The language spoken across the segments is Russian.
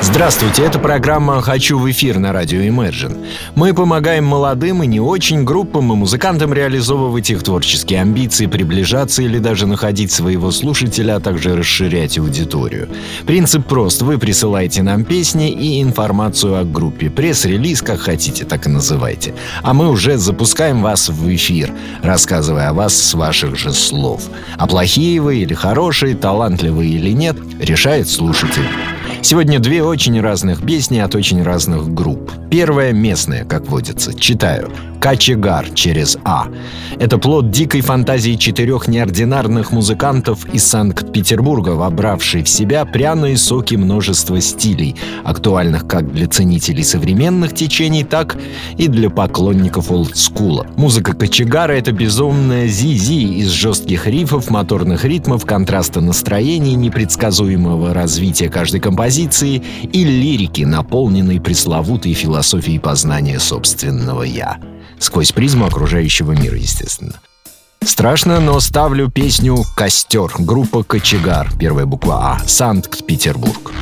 Здравствуйте, это программа «Хочу в эфир» на радио Imagine. Мы помогаем молодым и не очень группам и музыкантам реализовывать их творческие амбиции, приближаться или даже находить своего слушателя, а также расширять аудиторию. Принцип прост. Вы присылаете нам песни и информацию о группе. Пресс-релиз, как хотите, так и называйте. А мы уже запускаем вас в эфир, рассказывая о вас с ваших же слов. А плохие вы или хорошие, талантливые или нет, решает слушатель. Сегодня две очень разных песни от очень разных групп. Первая местная, как водится. Читаю. «Качегар» через «А». Это плод дикой фантазии четырех неординарных музыкантов из Санкт-Петербурга, вобравший в себя пряные соки множества стилей, актуальных как для ценителей современных течений, так и для поклонников олдскула. Музыка Кочегара — это безумная зи-зи из жестких рифов, моторных ритмов, контраста настроений, непредсказуемого развития каждой композиции и лирики, наполненной пресловутой философией познания собственного «я» сквозь призму окружающего мира, естественно. Страшно, но ставлю песню «Костер». Группа «Кочегар». Первая буква А. Санкт-Петербург.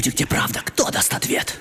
Люди, где правда? Кто даст ответ?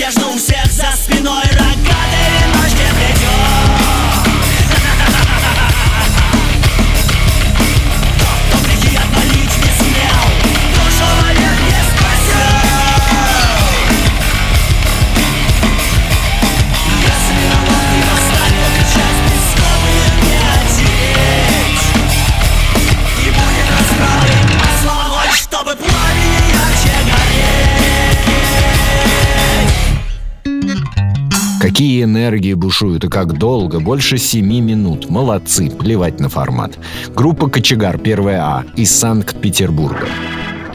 Я жду всех за спиной. Энергии бушуют и как долго? Больше семи минут. Молодцы, плевать на формат. Группа «Кочегар» 1 А из Санкт-Петербурга.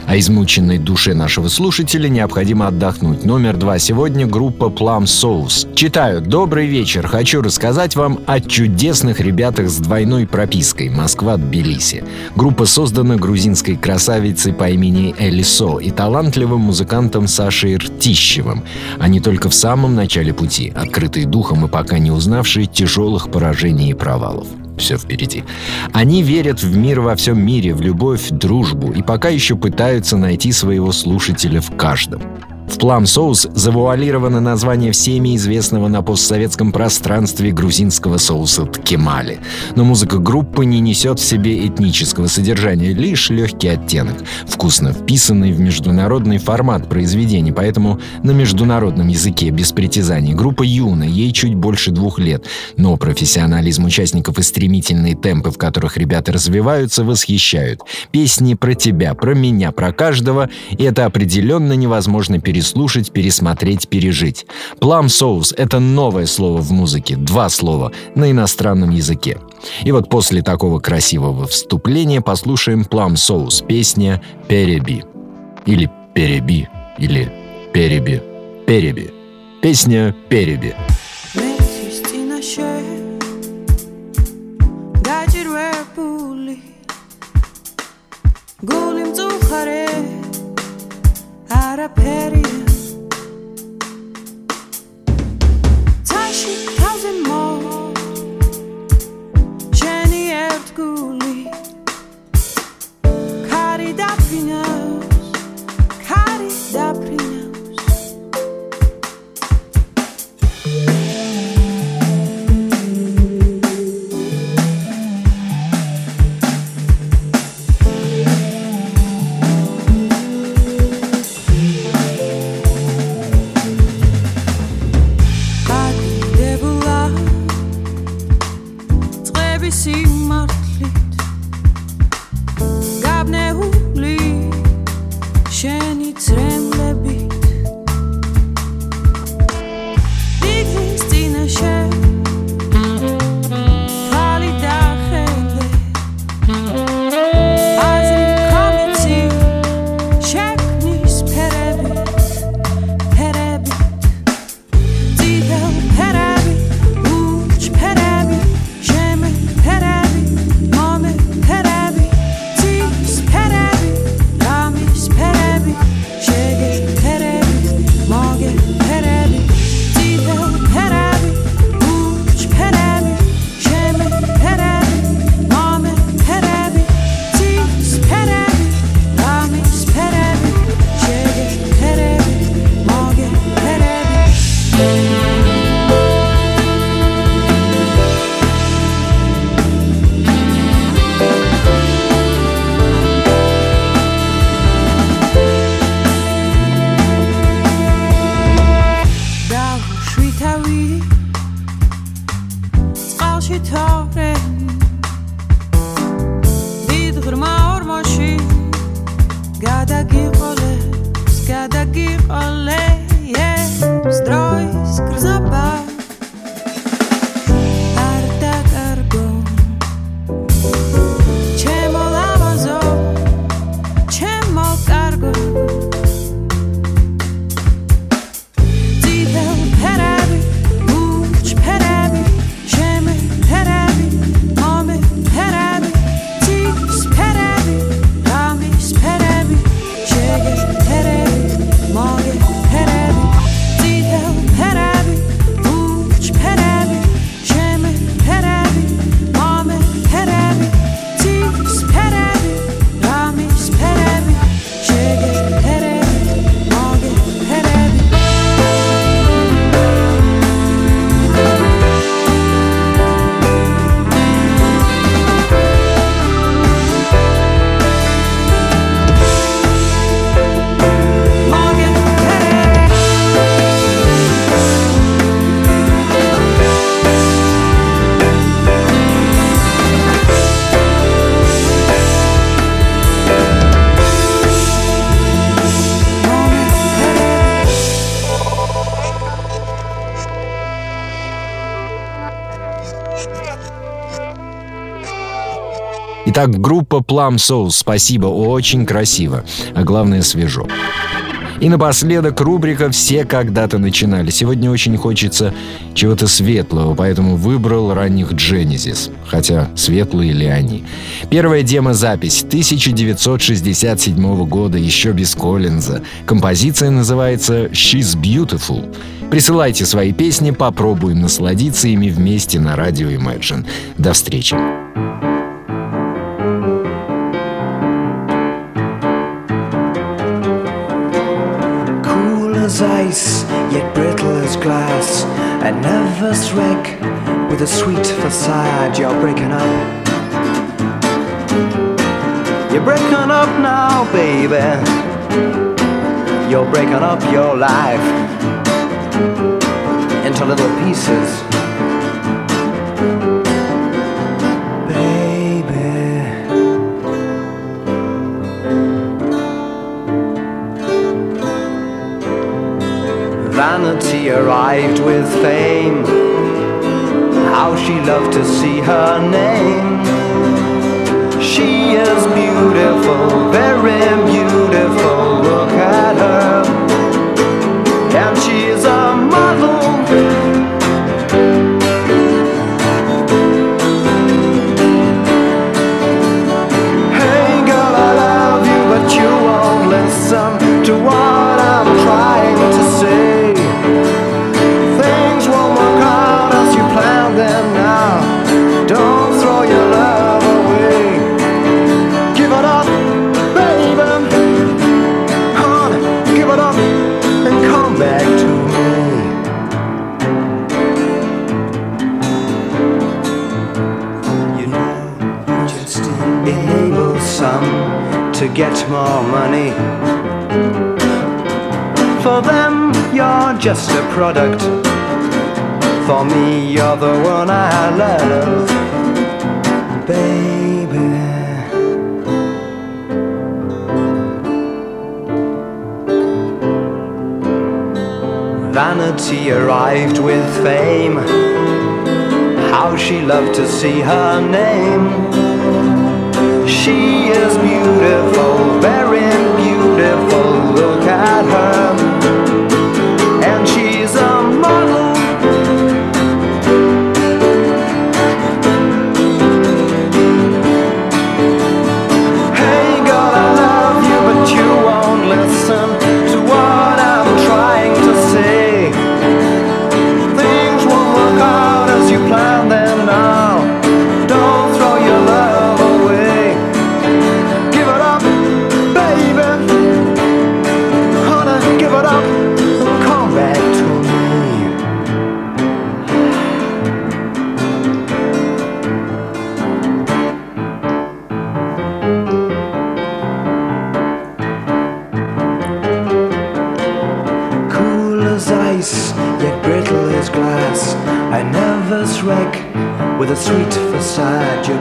А измученной душе нашего слушателя необходимо отдохнуть. Номер два сегодня группа Plum Souls. Читаю. Добрый вечер. Хочу рассказать вам о чудесных ребятах с двойной пропиской. Москва-Тбилиси. Группа создана грузинской красавицей по имени Элисо и талантливым музыкантом Сашей Ртищевым. Они только в самом начале пути, открытые духом и пока не узнавшие тяжелых поражений и провалов все впереди. Они верят в мир во всем мире, в любовь, дружбу и пока еще пытаются найти своего слушателя в каждом. В Plum Соус завуалировано название всеми известного на постсоветском пространстве грузинского соуса ткемали. Но музыка группы не несет в себе этнического содержания, лишь легкий оттенок, вкусно вписанный в международный формат произведений, поэтому на международном языке без притязаний. Группа юна, ей чуть больше двух лет, но профессионализм участников и стремительные темпы, в которых ребята развиваются, восхищают. Песни про тебя, про меня, про каждого, и это определенно невозможно перестать переслушать, пересмотреть, пережить. Plum Souls — это новое слово в музыке, два слова, на иностранном языке. И вот после такого красивого вступления послушаем Plum Souls, песня «Переби». Или «Переби», или «Переби», «Переби». Песня «Переби». Gulim petty Итак, группа Plum Souls, спасибо, очень красиво, а главное свежо. И напоследок рубрика «Все когда-то начинали». Сегодня очень хочется чего-то светлого, поэтому выбрал ранних Genesis. Хотя светлые ли они? Первая демо-запись 1967 года, еще без Коллинза. Композиция называется «She's Beautiful». Присылайте свои песни, попробуем насладиться ими вместе на радио Imagine. До встречи. Yet brittle as glass. A nervous wreck with a sweet facade. You're breaking up. You're breaking up now, baby. You're breaking up your life into little pieces. Arrived with fame. How she loved to see her name. She is beautiful, very beautiful. Look at her. And she's For them, you're just a product. For me, you're the one I love, baby. Vanity arrived with fame. How she loved to see her name. She is beautiful, very beautiful. Look at her.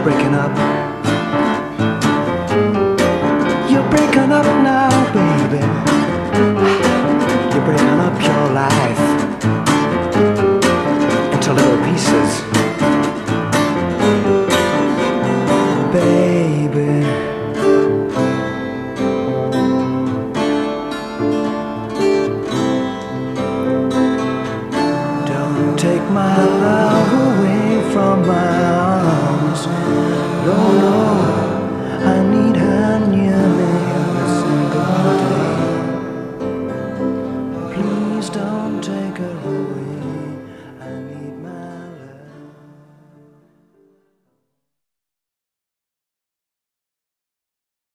Breaking up. You're breaking up now, baby. You're breaking up your life into little pieces. Baby.